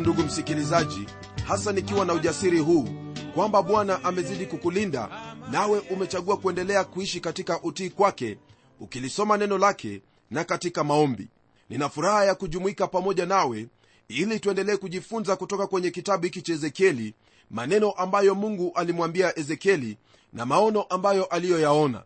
ndugu msikilizaji hasa nikiwa na ujasiri huu kwamba bwana amezidi kukulinda nawe umechagua kuendelea kuishi katika utii kwake ukilisoma neno lake na katika maombi. Nina furaha ya kujumuika pamoja nawe ili tuendelee kujifunza kutoka kwenye kitabu hiki cha ezekieli maneno ambayo mungu alimwambia ezekieli na maono ambayo aliyoyaona.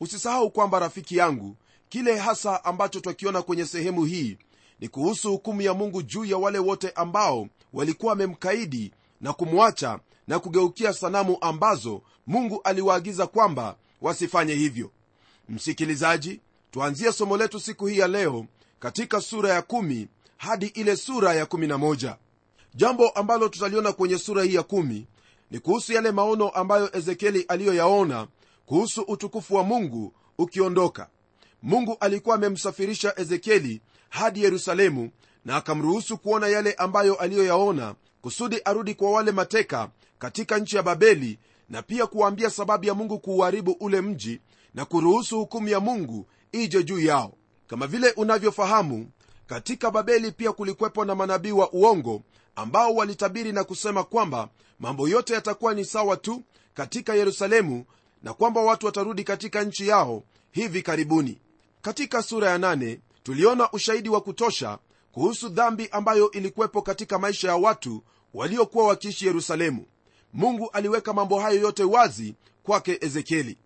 Usisahau kwamba rafiki yangu kile hasa ambacho twakiona kwenye sehemu hii ni kuhusu hukumu ya mungu juu ya wale wote ambao walikuwa wamemkaidi na kumwacha na kugeukia sanamu ambazo mungu aliwaagiza kwamba wasifanye hivyo. Msikilizaji tuanzie somo letu siku hii ya leo katika sura ya kumi hadi ile sura ya 11 jambo ambalo tutaliona kwenye sura hii ya kumi ni kuhusu yale maono ambayo ezekieli aliyoyaona kuhusu utukufu wa mungu ukiondoka. Mungu alikuwa amemsafirisha ezekieli hadi yerusalemu na akamruhusu kuona yale ambayo aliyoyaona kusudi arudi kwa wale mateka katika nchi ya babeli na pia kuwaambia sababu ya mungu kuuharibu ule mji na kuruhusu hukumu ya mungu ije juu yao. Kama vile unavyofahamu katika babeli pia kulikwepo na manabii wa uongo ambao walitabiri na kusema kwamba mambo yote yatakuwa ni sawa tu katika yerusalemu na kwamba watu watarudi katika nchi yao hivi karibuni. Katika sura ya nane, tuliona ushahidi wa kutosha kuhusu dhambi ambayo ilikuwepo katika maisha ya watu waliokuwa wakiishi yerusalemu. Mungu aliweka mambo hayo yote wazi kwake ezekieli.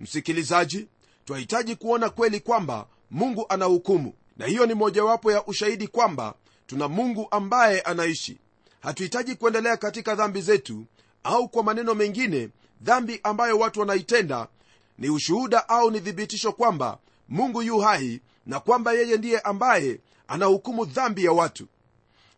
Msikilizaji twahitaji kuona kweli kwamba mungu ana hukumu na hiyo ni mojawapo ya ushahidi kwamba tuna mungu ambaye anaishi. Hatuhitaji kuendelea katika dhambi zetu au kwa maneno mengine dhambi ambayo watu wanaitenda ni ushuhuda au ni thibitisho kwamba mungu yu hai na kwamba yeye ndiye ambaye anahukumu dhambi ya watu.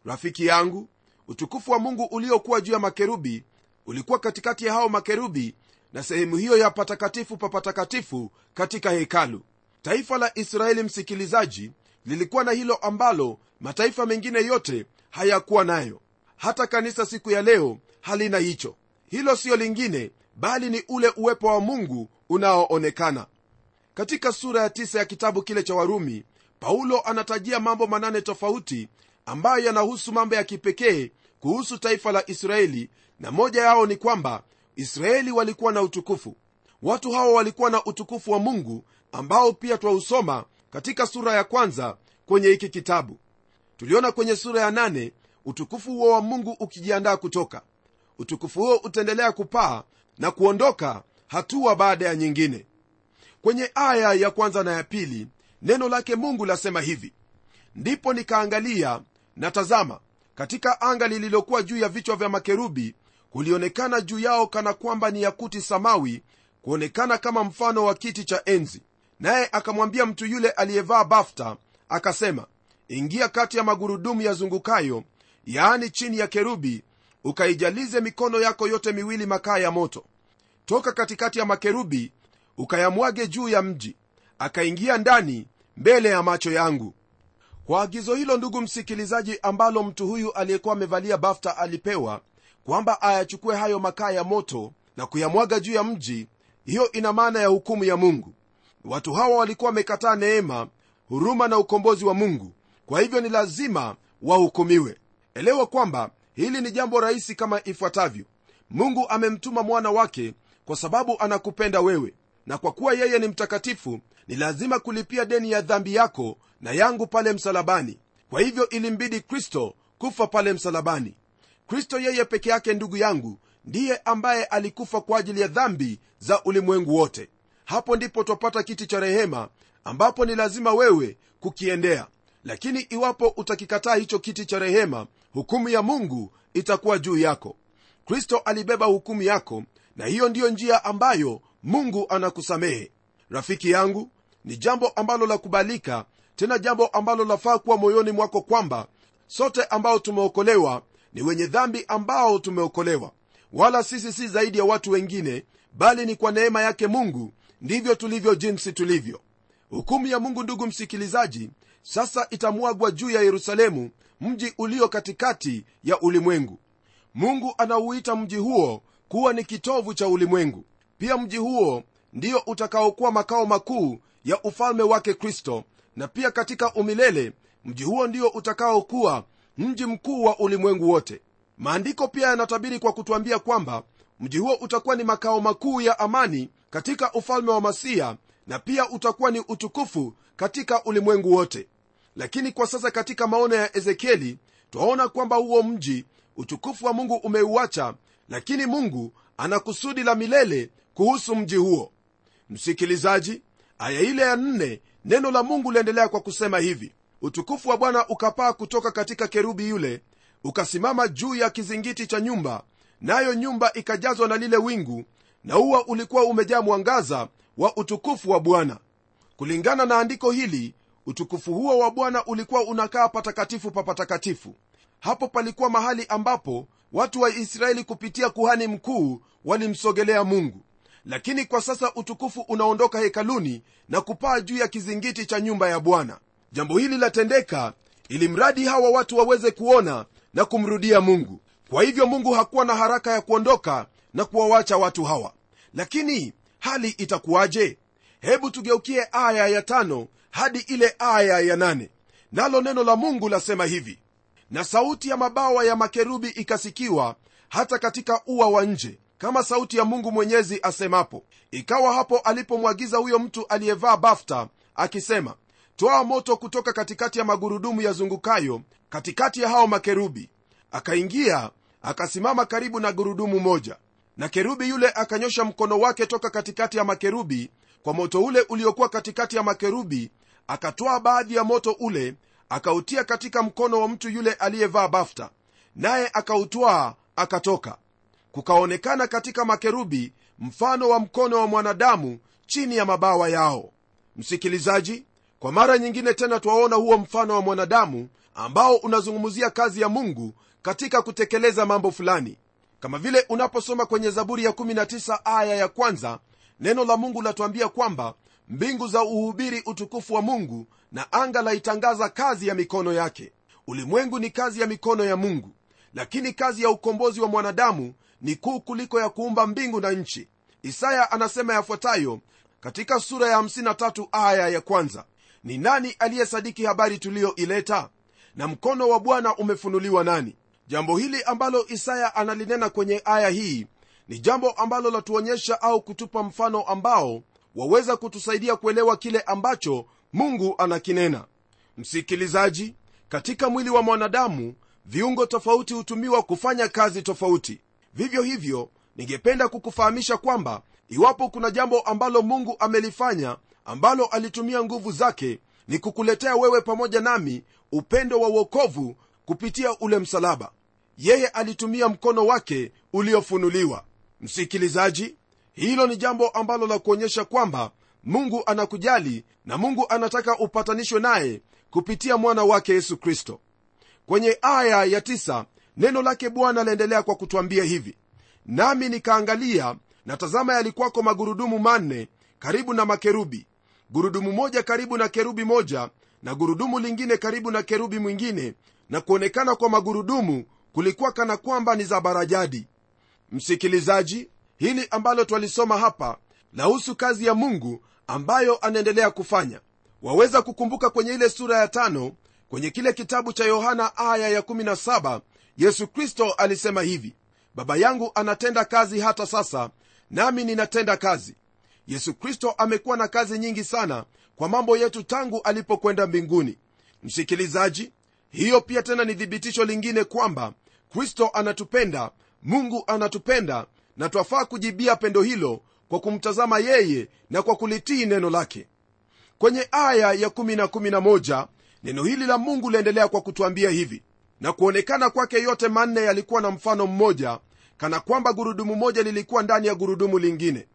Rafiki yangu utukufu wa mungu uliokuwa juu ya makerubi ulikuwa katikati ya hao makerubi na sehemu hiyo ya patakatifu pa patakatifu katika hekalu. Taifa la israeli msikilizaji lilikuwa na hilo ambalo mataifa mengine yote hayakuwa nayo. Hata kanisa siku ya leo halina hicho. Hilo siyo lingine bali ni ule uwepo wa mungu unaoonekana katika sura ya tisa ya kitabu kile cha warumi paulo anatajia mambo manane tofauti ambayo yanahusu mambo ya kipekee kuhusu taifa la israeli na moja yao ni kwamba israeli walikuwa na utukufu. Watu hawa walikuwa na utukufu wa mungu ambao pia twausoma katika sura ya kwanza kwenye hiki kitabu. Tuliona kwenye sura ya nane utukufu huo wa mungu ukijiandaa kutoka. Utukufu huo utaendelea kupaa na kuondoka hatua baada ya nyingine kwenye aya ya kwanza na ya pili neno lake mungu lasema hivi. Ndipo nikaangalia na tazama katika anga lililokuwa juu ya vichwa vya makerubi kulionekana juu yao kana kwamba ni yakuti samawi kuonekana kama mfano wa kiti cha enzi. Naye akamwambia mtu yule aliyevaa bafta akasema ingia kati ya magurudumu yazungukayo yaani chini ya kerubi ukaijalize mikono yako yote miwili makaa ya moto. Toka katikati ya makerubi ukayamwage juu ya mji akaingia ndani mbele ya macho yangu. Kwa agizo hilo ndugu msikilizaji ambalo mtu huyu aliyekuwa amevalia bafta alipewa kwamba ayachukue hayo makaa ya moto na kuyamwaga juu ya mji hiyo ina maana ya hukumu ya mungu. Watu hawa walikuwa wamekataa neema huruma na ukombozi wa mungu. Kwa hivyo ni lazima wahukumiwe. Elewa kwamba hili ni jambo rahisi kama ifuatavyo. Mungu amemtuma mwana wake kwa sababu anakupenda wewe na kwa kuwa yeye ni mtakatifu ni lazima kulipia deni ya dhambi yako na yangu pale msalabani. Kwa hivyo ilimbidi kristo kufa pale msalabani. Kristo yeye peke yake ndugu yangu ndiye ambaye alikufa kwa ajili ya dhambi za ulimwengu wote. Hapo ndipo twapata kiti cha rehema ambapo ni lazima wewe kukiendea. Lakini iwapo utakikataa hicho kiti cha rehema hukumu ya mungu itakuwa juu yako. Kristo alibeba hukumu yako na hiyo ndiyo njia ambayo mungu anakusamehe. Rafiki yangu ni jambo ambalo la kubalika tena jambo ambalo lafaa kuwa moyoni mwako kwamba sote ambao tumeokolewa ni wenye dhambi ambao tumeokolewa. Wala sisi si zaidi ya watu wengine bali ni kwa neema yake mungu ndivyo tulivyo jinsi tulivyo. Hukumu ya mungu ndugu msikilizaji sasa itamwagwa juu ya yerusalemu mji ulio katikati ya ulimwengu. Mungu anauita mji huo kuwa ni kitovu cha ulimwengu pia mji huo ndiyo utakaokuwa makao makuu ya ufalme wake kristo. Na pia katika umilele mji huo ndio utakaokuwa mji mkuu wa ulimwengu wote. Maandiko pia yanatabiri kwa kutwambia kwamba mji huo utakuwa ni makao makuu ya amani katika ufalme wa masiya na pia utakuwa ni utukufu katika ulimwengu wote. Lakini kwa sasa katika maono ya ezekieli twaona kwamba huo mji utukufu wa mungu umeuacha lakini mungu ana kusudi la milele kuhusu mji huo. Msikilizaji aya ile ya nne neno la mungu liendelea kwa kusema hivi. Utukufu wa bwana ukapaa kutoka katika kerubi yule ukasimama juu ya kizingiti cha nyumba nayo nyumba ikajazwa na lile wingu na uwa ulikuwa umejaa mwangaza wa utukufu wa bwana. Kulingana na andiko hili utukufu huo wa bwana ulikuwa unakaa patakatifu pa patakatifu. Hapo palikuwa mahali ambapo watu wa israeli kupitia kuhani mkuu walimsogelea mungu lakini kwa sasa utukufu unaondoka hekaluni na kupaa juu ya kizingiti cha nyumba ya bwana. Jambo hili latendeka ili mradi hawa watu waweze kuona na kumrudia mungu. Kwa hivyo mungu hakuwa na haraka ya kuondoka na kuwawacha watu hawa. Lakini hali itakuwaje? Hebu tugeukie aya ya tano hadi ile aya ya nane. Nalo neno la mungu lasema hivi. Na sauti ya mabawa ya makerubi ikasikiwa hata katika ua wa nje kama sauti ya mungu mwenyezi asemapo. Ikawa hapo alipomwagiza huyo mtu aliyevaa bafta akisema twaa moto kutoka katikati ya magurudumu yazungukayo katikati ya hao makerubi. Akaingia akasimama karibu na gurudumu moja. Na kerubi yule akanyosha mkono wake toka katikati ya makerubi kwa moto ule uliokuwa katikati ya makerubi akatwaa baadhi ya moto ule akautia katika mkono wa mtu yule aliyevaa bafta. Naye akautwaa akatoka kukaonekana katika makerubi mfano wa mkono wa mwanadamu chini ya mabawa yao. Msikilizaji kwa mara nyingine tena twaona huo mfano wa mwanadamu ambao unazungumzia kazi ya mungu katika kutekeleza mambo fulani. Kama vile unaposoma kwenye zaburi ya 19 aya ya kwanza neno la mungu latuambia kwamba mbingu za uhubiri utukufu wa mungu na anga laitangaza kazi ya mikono yake. Ulimwengu ni kazi ya mikono ya mungu lakini kazi ya ukombozi wa mwanadamu ni kuu kuliko ya kuumba mbingu na nchi. Isaya anasema yafuatayo katika sura ya 53 aya ya kwanza. Ni nani aliyesadiki habari tuliyoileta? Na mkono wa bwana umefunuliwa nani? Jambo hili ambalo isaya analinena kwenye aya hii ni jambo ambalo latuonyesha au kutupa mfano ambao waweza kutusaidia kuelewa kile ambacho mungu anakinena. Msikilizaji katika mwili wa mwanadamu viungo tofauti hutumiwa kufanya kazi tofauti vivyo hivyo ningependa kukufahamisha kwamba iwapo kuna jambo ambalo mungu amelifanya ambalo alitumia nguvu zake ni kukuletea wewe pamoja nami upendo wa uokovu kupitia ule msalaba. Yeye alitumia mkono wake uliofunuliwa. Msikilizaji hilo ni jambo ambalo la kuonyesha kwamba mungu anakujali na mungu anataka upatanishwe naye kupitia mwana wake yesu kristo. Kwenye aya ya neno lake bwana aliendelea kwa kutwambia hivi nami nikaangalia na tazama yalikuwako magurudumu manne karibu na makerubi gurudumu moja karibu na kerubi moja na gurudumu lingine karibu na kerubi mwingine na kuonekana kwa magurudumu kulikuwa kana kwamba ni za barajadi. Msikilizaji hili ambalo twalisoma hapa lahusu kazi ya mungu ambayo anaendelea kufanya. Waweza kukumbuka kwenye ile sura ya tano kwenye kile kitabu cha yohana aya ya17 yesu kristo alisema hivi baba yangu anatenda kazi hata sasa nami ninatenda kazi. Yesu kristo amekuwa na kazi nyingi sana kwa mambo yetu tangu alipokwenda mbinguni. Msikilizaji hiyo pia tena ni thibitisho lingine kwamba kristo anatupenda mungu anatupenda na twafaa kujibia pendo hilo kwa kumtazama yeye na kwa kulitii neno lake. Kwenye aya ya 1 neno hili la mungu liendelea kwa kutwambia hivi na kuonekana kwake yote manne yalikuwa na mfano mmoja kana kwamba gurudumu moja lilikuwa ndani ya gurudumu lingine.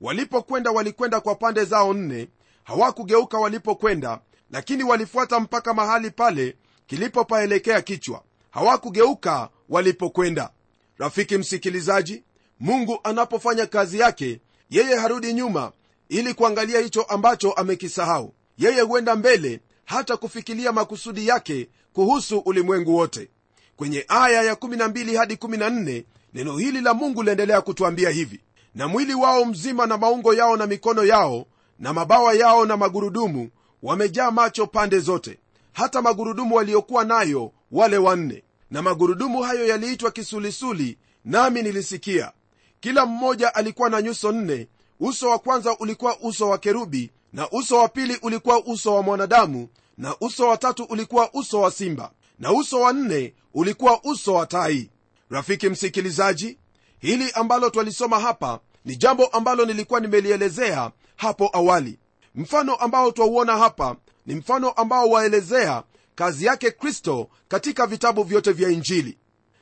Walipokwenda walikwenda kwa pande zao nne. Hawakugeuka walipokwenda lakini walifuata mpaka mahali pale kilipopaelekea kichwa. Hawakugeuka walipokwenda. Rafiki msikilizaji mungu anapofanya kazi yake yeye harudi nyuma ili kuangalia hicho ambacho amekisahau. Yeye huenda mbele hata kufikilia makusudi yake kuhusu ulimwengu wote. Kwenye aya ya 12 hadi 14 neno hili la mungu liendelea kutwambia hivi. Na mwili wao mzima na maungo yao na mikono yao na mabawa yao na magurudumu wamejaa macho pande zote. Hata magurudumu waliokuwa nayo wale wanne. Na magurudumu hayo yaliitwa kisulisuli nami nilisikia. Kila mmoja alikuwa na nyuso nne. Uso wa kwanza ulikuwa uso wa kerubi na uso wa pili ulikuwa uso wa mwanadamu na uso wa tatu ulikuwa uso wa simba. Na uso wa nne ulikuwa uso wa tai. Rafiki msikilizaji hili ambalo twalisoma hapa ni jambo ambalo nilikuwa nimelielezea hapo awali. Mfano ambao twauona hapa ni mfano ambao waelezea kazi yake kristo katika vitabu vyote vya injili.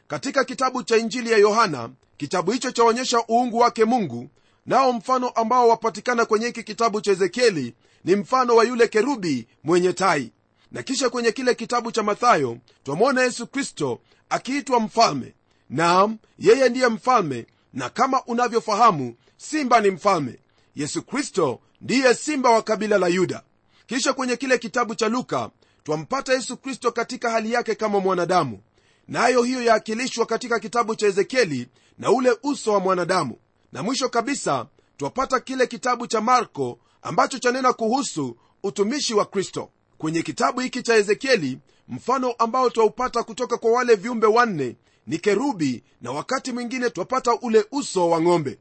Katika kitabu cha injili ya yohana kitabu hicho chaonyesha uungu wake mungu nao mfano ambao wapatikana kwenye hiki kitabu cha ezekieli ni mfano wa yule kerubi mwenye tai. Na kisha kwenye kile kitabu cha mathayo twamwona yesu kristo akiitwa mfalme. Naam yeye ndiye mfalme na kama unavyofahamu simba ni mfalme. Yesu kristo ndiye simba wa kabila la yuda. Kisha kwenye kile kitabu cha luka twampata yesu kristo katika hali yake kama mwanadamu. Nayo na hiyo yaakilishwa katika kitabu cha ezekieli na ule uso wa mwanadamu. Na mwisho kabisa twapata kile kitabu cha marko ambacho chanena kuhusu utumishi wa kristo. Kwenye kitabu hiki cha ezekieli mfano ambao twaupata kutoka kwa wale viumbe wanne ni kerubi na wakati mwingine twapata ule uso wa ng'ombe.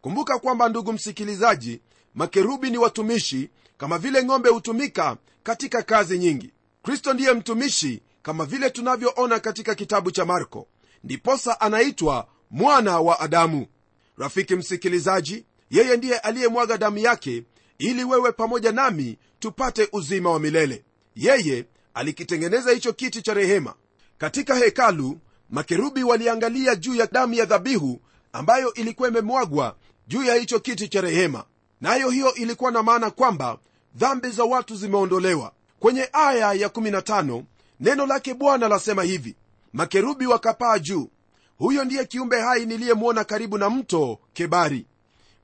Kumbuka kwamba ndugu msikilizaji makerubi ni watumishi kama vile ng'ombe hutumika katika kazi nyingi. Kristo ndiye mtumishi kama vile tunavyoona katika kitabu cha marko. Ndiposa anaitwa mwana wa adamu. Rafiki msikilizaji yeye ndiye aliyemwaga damu yake ili wewe pamoja nami tupate uzima wa milele. Yeye alikitengeneza hicho kiti cha rehema. Katika hekalu makerubi waliangalia juu ya damu ya dhabihu ambayo ilikuwa imemwagwa juu ya hicho kiti cha rehema. Nayo na hiyo ilikuwa na maana kwamba dhambi za watu zimeondolewa. Kwenye aya ya 15 neno lake bwana lasema hivi. Makerubi wakapaa juu. Huyo ndiye kiumbe hai niliyemwona karibu na mto kebari.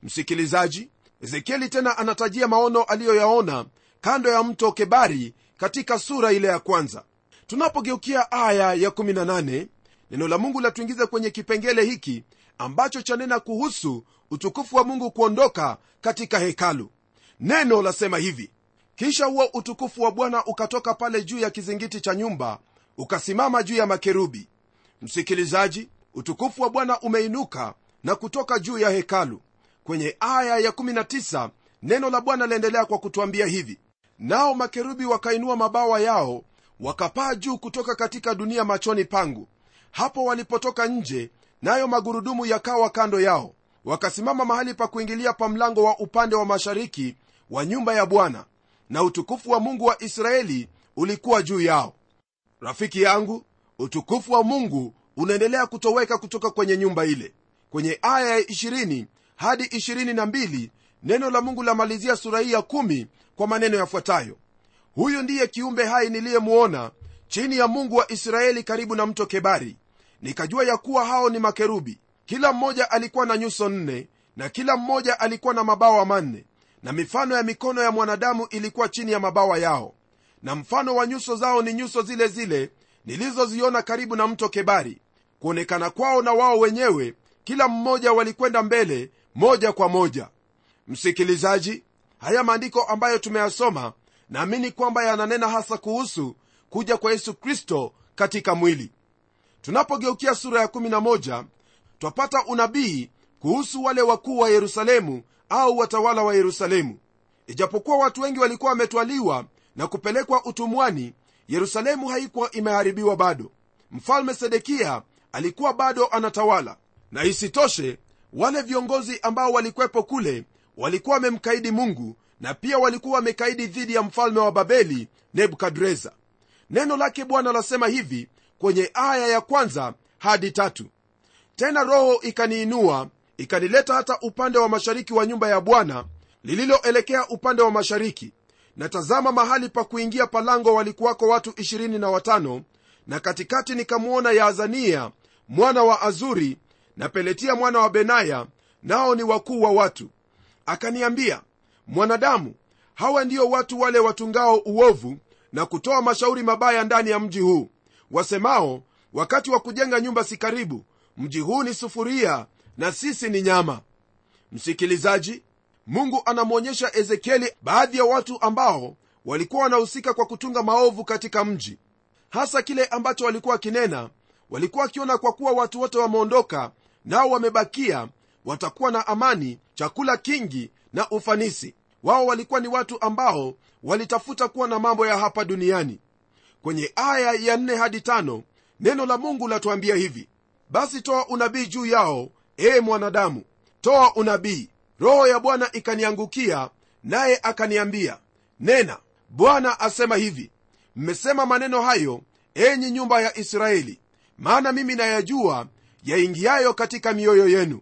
Msikilizaji ezekieli tena anatajia maono aliyoyaona kando ya mto kebari katika sura ile ya kwanza. Tunapogeukia aya ya 18 neno la mungu latuingiza kwenye kipengele hiki ambacho chanena kuhusu utukufu wa mungu kuondoka katika hekalu. Neno lasema hivi kisha huo utukufu wa bwana ukatoka pale juu ya kizingiti cha nyumba ukasimama juu ya makerubi. Msikilizaji utukufu wa bwana umeinuka na kutoka juu ya hekalu kwenye aya ya 19 neno la bwana laendelea kwa kutwambia hivi. Nao makerubi wakainua mabawa yao wakapaa juu kutoka katika dunia machoni pangu. Hapo walipotoka nje nayo magurudumu yakawa kando yao. Wakasimama mahali pa kuingilia pa mlango wa upande wa mashariki wa nyumba ya bwana na utukufu wa mungu wa israeli ulikuwa juu yao. Rafiki yangu utukufu wa mungu unaendelea kutoweka kutoka kwenye nyumba ile. Kwenye aya ya 20 hadi 22 neno la mungu lamalizia sura hii ya 1 kwa maneno yafuatayo. Huyu ndiye kiumbe hai niliyemuona chini ya mungu wa israeli karibu na mto kebari. Nikajua ya kuwa hao ni makerubi. Kila mmoja alikuwa na nyuso nne na kila mmoja alikuwa na mabawa manne na mifano ya mikono ya mwanadamu ilikuwa chini ya mabawa yao. Na mfano wa nyuso zao ni nyuso zile zile nilizoziona karibu na mto kebari. Kuonekana kwao na wao wenyewe kila mmoja walikwenda mbele moja kwa moja. Msikilizaji haya maandiko ambayo tumeyasoma naamini kwamba yananena hasa kuhusu kuja kwa yesu kristo katika mwili. Tunapogeukia sura ya 11 twapata unabii kuhusu wale wakuu wa yerusalemu au watawala wa yerusalemu. Ijapokuwa watu wengi walikuwa wametwaliwa na kupelekwa utumwani yerusalemu haikuwa imeharibiwa bado. Mfalme sedekia alikuwa bado anatawala. Na isitoshe wale viongozi ambao walikwepo kule walikuwa wamemkaidi mungu na pia walikuwa wamekaidi dhidi ya mfalme wa babeli nebukadreza. Neno lake bwana lasema hivi kwenye aya ya kwanza hadi tatu. Tena roho ikaniinua ikanileta hata upande wa mashariki wa nyumba ya bwana lililoelekea upande wa mashariki. Na tazama mahali pa kuingia palango walikuwako watu 25 na katikati nikamwona yaazania mwana wa azuri na peletia mwana wa benaya nao ni wakuu wa watu. Akaniambia mwanadamu hawa ndio watu wale watungao uovu na kutoa mashauri mabaya ndani ya mji huu. Wasemao wakati wa kujenga nyumba si karibu mji huu ni sufuria na sisi ni nyama msikilizaji mungu anamwonyesha ezekieli baadhi ya watu ambao walikuwa wanahusika kwa kutunga maovu katika mji. Hasa kile ambacho walikuwa wakinena walikuwa wakiona kwa kuwa watu wote wameondoka nao wamebakia watakuwa na amani chakula kingi na ufanisi. Wao walikuwa ni watu ambao walitafuta kuwa na mambo ya hapa duniani. Kwenye aya ya 4 hadi 5 neno la mungu latuambia hivi basi toa unabii juu yao ee mwanadamu. Toa unabii. Roho ya bwana ikaniangukia naye akaniambia nena bwana asema hivi mmesema maneno hayo enyi nyumba ya israeli. Maana mimi nayajua yaingiayo katika mioyo yenu.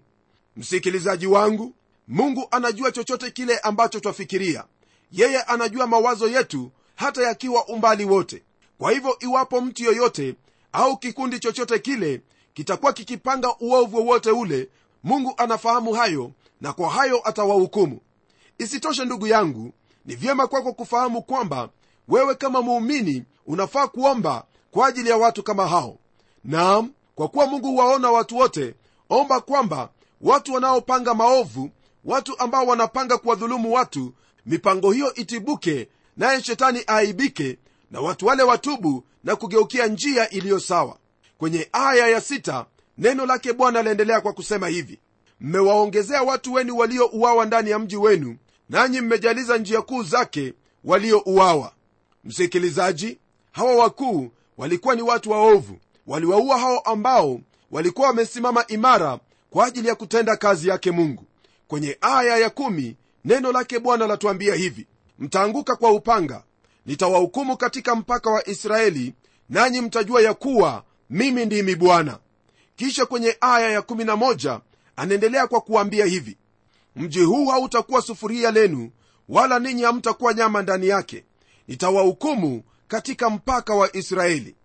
Msikilizaji wangu mungu anajua chochote kile ambacho twafikiria. Yeye anajua mawazo yetu hata yakiwa umbali wote. Kwa hivyo iwapo mtu yoyote au kikundi chochote kile kitakuwa kikipanga uovu wowote ule mungu anafahamu hayo na kwa hayo atawahukumu. Isitoshe ndugu yangu ni vyema kwako kufahamu kwamba wewe kama muumini unafaa kuomba kwa ajili ya watu kama hao. Naam kwa kuwa mungu huwaona watu wote omba kwamba watu wanaopanga maovu watu ambao wanapanga kuwadhulumu watu mipango hiyo itibuke naye shetani aaibike na watu wale watubu na kugeukia njia iliyo sawa. Kwenye aya ya sita, neno lake bwana laendelea kwa kusema hivi mmewaongezea watu wenu waliouawa ndani ya mji wenu nanyi mmejaliza njia kuu zake waliouawa. Msikilizaji hawa wakuu walikuwa ni watu waovu waliwaua hao ambao walikuwa wamesimama imara kwa ajili ya kutenda kazi yake mungu. Kwenye aya ya kumi, neno lake bwana latuambia hivi mtaanguka kwa upanga nitawahukumu katika mpaka wa israeli nanyi mtajua ya kuwa mimi ndimi bwana. Kisha kwenye aya ya11 anaendelea kwa kuambia hivi mji huu hautakuwa sufuria lenu wala ninyi hamtakuwa nyama ndani yake. Nitawahukumu katika mpaka wa israeli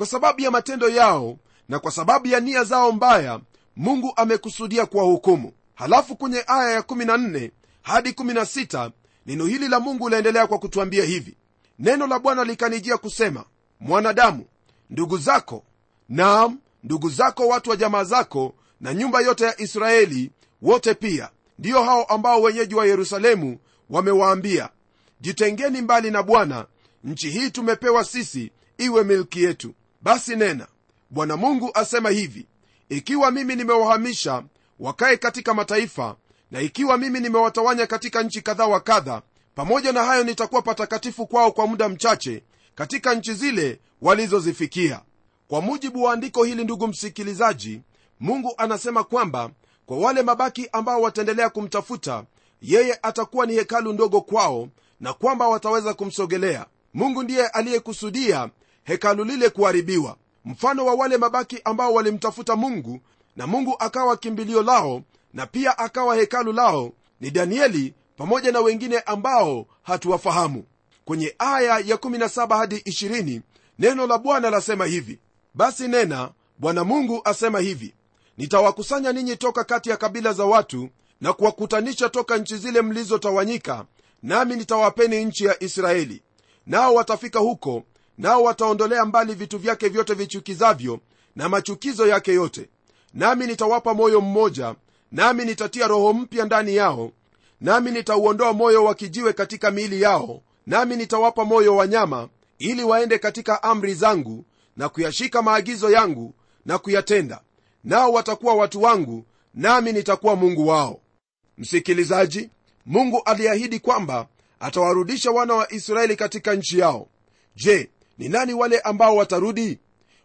kwa sababu ya matendo yao na kwa sababu ya nia zao mbaya mungu amekusudia kuwahukumu. Halafu kwenye aya ya14 hadi 16 neno hili la mungu laendelea kwa kutuambia hivi. Neno la bwana likanijia kusema mwanadamu ndugu zako naam ndugu zako watu wa jamaa zako na nyumba yote ya israeli wote pia ndiyo hao ambao wenyeji wa yerusalemu wamewaambia jitengeni mbali na bwana nchi hii tumepewa sisi iwe milki yetu basi nena bwana mungu asema hivi ikiwa mimi nimewahamisha wakae katika mataifa na ikiwa mimi nimewatawanya katika nchi kadha wa kadha pamoja na hayo nitakuwa patakatifu kwao kwa muda mchache katika nchi zile walizozifikia. Kwa mujibu wa andiko hili ndugu msikilizaji mungu anasema kwamba kwa wale mabaki ambao wataendelea kumtafuta yeye atakuwa ni hekalu ndogo kwao na kwamba wataweza kumsogelea. Mungu ndiye aliyekusudia hekalu lile kuharibiwa mfano wa wale mabaki ambao walimtafuta mungu na mungu akawa kimbilio lao na pia akawa hekalu lao ni danieli pamoja na wengine ambao hatuwafahamu. Kwenye aya ya 17 hadi 20 neno la bwana lasema hivi basi nena bwana mungu asema hivi nitawakusanya ninyi toka kati ya kabila za watu na kuwakutanisha toka nchi zile mlizotawanyika nami nitawapeni nchi ya israeli. Nao watafika huko nao wataondolea mbali vitu vyake vyote vichukizavyo na machukizo yake yote. Nami nitawapa moyo mmoja nami nitatia roho mpya ndani yao nami nitauondoa moyo wa kijiwe katika miili yao nami nitawapa moyo wa nyama ili waende katika amri zangu na kuyashika maagizo yangu na kuyatenda. Nao watakuwa watu wangu nami nitakuwa mungu wao. Msikilizaji mungu aliahidi kwamba atawarudisha wana wa israeli katika nchi yao. Je ni nani wale ambao watarudi?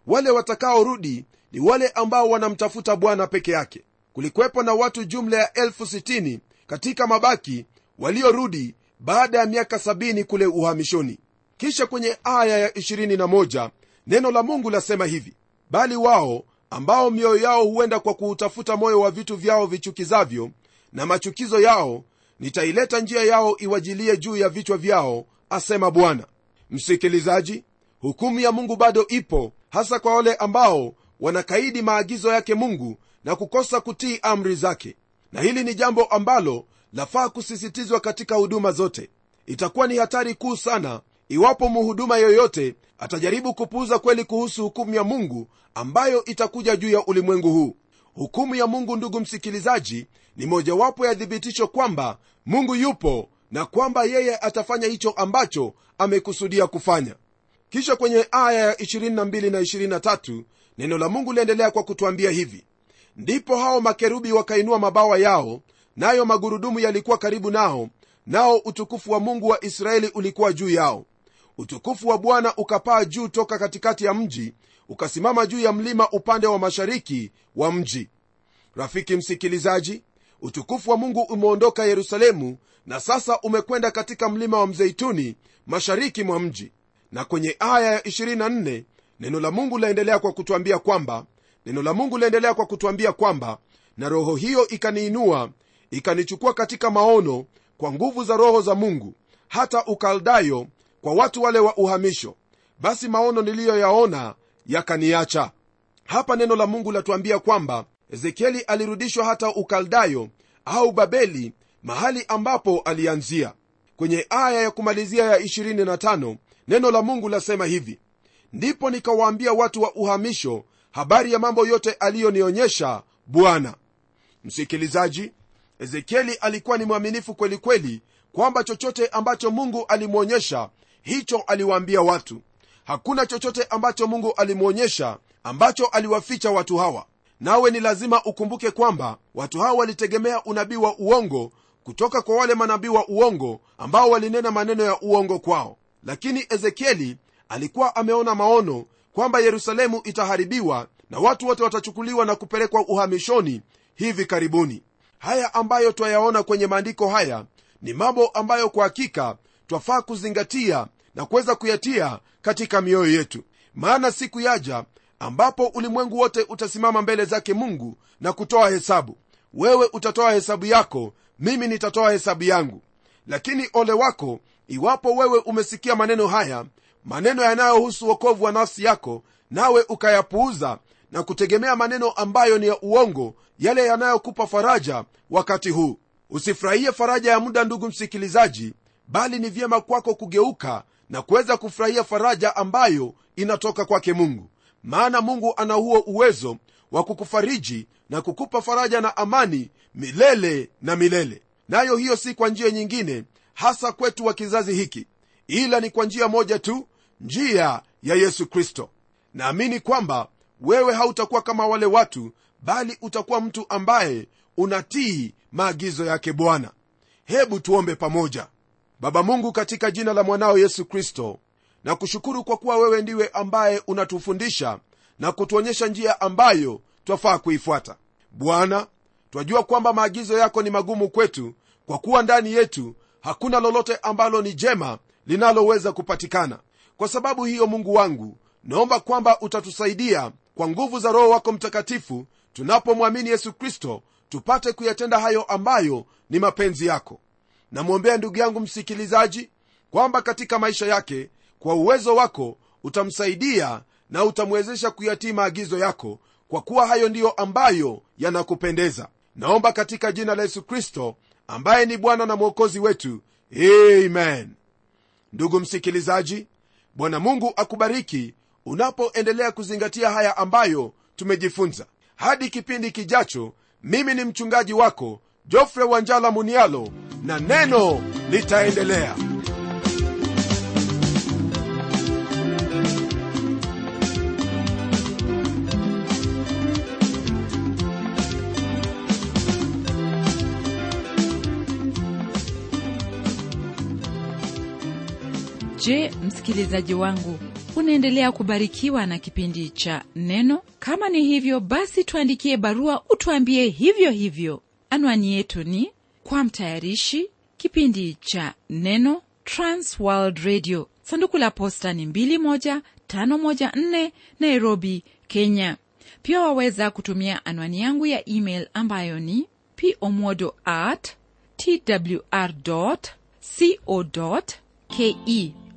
Wale watakaorudi ni wale ambao wanamtafuta bwana peke yake. Kulikuwepo na watu jumla ya elfu sitini katika mabaki waliorudi baada ya miaka sabini kule uhamishoni. Kisha kwenye aya ya 21 neno la mungu lasema hivi bali wao ambao mioyo yao huenda kwa kuutafuta moyo wa vitu vyao vichukizavyo na machukizo yao nitaileta njia yao iwajilie juu ya vichwa vyao asema bwana. Msikilizaji hukumu ya mungu bado ipo hasa kwa wale ambao wanakaidi maagizo yake mungu na kukosa kutii amri zake. Na hili ni jambo ambalo lafaa kusisitizwa katika huduma zote. Itakuwa ni hatari kuu sana iwapo muhuduma yoyote atajaribu kupuuza kweli kuhusu hukumu ya mungu ambayo itakuja juu ya ulimwengu huu. Hukumu ya mungu ndugu msikilizaji ni mojawapo ya thibitisho kwamba mungu yupo na kwamba yeye atafanya hicho ambacho amekusudia kufanya kisha kwenye aya ya 22 na 23 neno la mungu liendelea kwa kutwambia hivi ndipo hao makerubi wakainua mabawa yao nayo magurudumu yalikuwa karibu nao nao utukufu wa mungu wa israeli ulikuwa juu yao. Utukufu wa bwana ukapaa juu toka katikati ya mji ukasimama juu ya mlima upande wa mashariki wa mji. Rafiki msikilizaji utukufu wa mungu umeondoka yerusalemu na sasa umekwenda katika mlima wa mzeituni mashariki mwa mji na kwenye aya ya 24 neno la mungu laendelea kwa kutwambia kwamba neno la mungu laendelea kwa kutwambia kwamba na roho hiyo ikaniinua ikanichukua katika maono kwa nguvu za roho za mungu hata ukaldayo kwa watu wale wa uhamisho. Basi maono niliyoyaona yakaniacha. Hapa neno la mungu latuambia kwamba ezekieli alirudishwa hata ukaldayo au babeli mahali ambapo alianzia. Kwenye aya ya kumalizia ya 25 neno la mungu lasema hivi ndipo nikawaambia watu wa uhamisho habari ya mambo yote aliyonionyesha bwana. Msikilizaji ezekieli alikuwa ni mwaminifu kweli kweli kwamba chochote ambacho mungu alimwonyesha hicho aliwaambia watu. Hakuna chochote ambacho mungu alimwonyesha ambacho aliwaficha watu hawa. Nawe ni lazima ukumbuke kwamba watu hawa walitegemea unabii wa uongo kutoka kwa wale manabii wa uongo ambao walinena maneno ya uongo kwao lakini ezekieli alikuwa ameona maono kwamba yerusalemu itaharibiwa na watu wote watachukuliwa na kupelekwa uhamishoni hivi karibuni. Haya ambayo twayaona kwenye maandiko haya ni mambo ambayo kwa hakika twafaa kuzingatia na kuweza kuyatia katika mioyo yetu. Maana siku yaja ambapo ulimwengu wote utasimama mbele zake mungu na kutoa hesabu. Wewe utatoa hesabu yako mimi nitatoa hesabu yangu lakini ole wako iwapo wewe umesikia maneno haya maneno yanayohusu wokovu wa nafsi yako nawe ukayapuuza na kutegemea maneno ambayo ni ya uongo yale yanayokupa faraja wakati huu. Usifurahie faraja ya muda ndugu msikilizaji bali ni vyema kwako kugeuka na kuweza kufurahia faraja ambayo inatoka kwake mungu. Maana mungu ana huo uwezo wa kukufariji na kukupa faraja na amani milele na milele nayo hiyo si kwa njia nyingine hasa kwetu wa kizazi hiki ila ni kwa njia moja tu njia ya yesu kristo. Naamini kwamba wewe hautakuwa kama wale watu bali utakuwa mtu ambaye unatii maagizo yake bwana. Hebu tuombe pamoja. Baba mungu katika jina la mwanao yesu kristo na kushukuru kwa kuwa wewe ndiwe ambaye unatufundisha na kutuonyesha njia ambayo twafaa kuifuata. Bwana twajua kwamba maagizo yako ni magumu kwetu kwa kuwa ndani yetu hakuna lolote ambalo ni jema linaloweza kupatikana. Kwa sababu hiyo mungu wangu naomba kwamba utatusaidia kwa nguvu za roho wako mtakatifu tunapomwamini yesu kristo tupate kuyatenda hayo ambayo ni mapenzi yako. Namwombea ndugu yangu msikilizaji kwamba katika maisha yake kwa uwezo wako utamsaidia na utamwezesha kuyatii maagizo yako kwa kuwa hayo ndiyo ambayo yanakupendeza naomba katika jina la yesu kristo ambaye ni bwana na mwokozi wetu amen. Ndugu msikilizaji bwana mungu akubariki unapoendelea kuzingatia haya ambayo tumejifunza. Hadi kipindi kijacho mimi ni mchungaji wako jofre wanjala munialo na neno litaendelea je msikilizaji wangu unaendelea kubarikiwa na kipindi cha neno? Kama ni hivyo basi tuandikie barua utuambie hivyo hivyo. Anwani yetu ni kwa mtayarishi kipindi cha neno transworld radio. Sanduku la posta ni 21514 nairobi kenya. Pia waweza kutumia anwani yangu ya email ambayo ni pomodo at twr co ke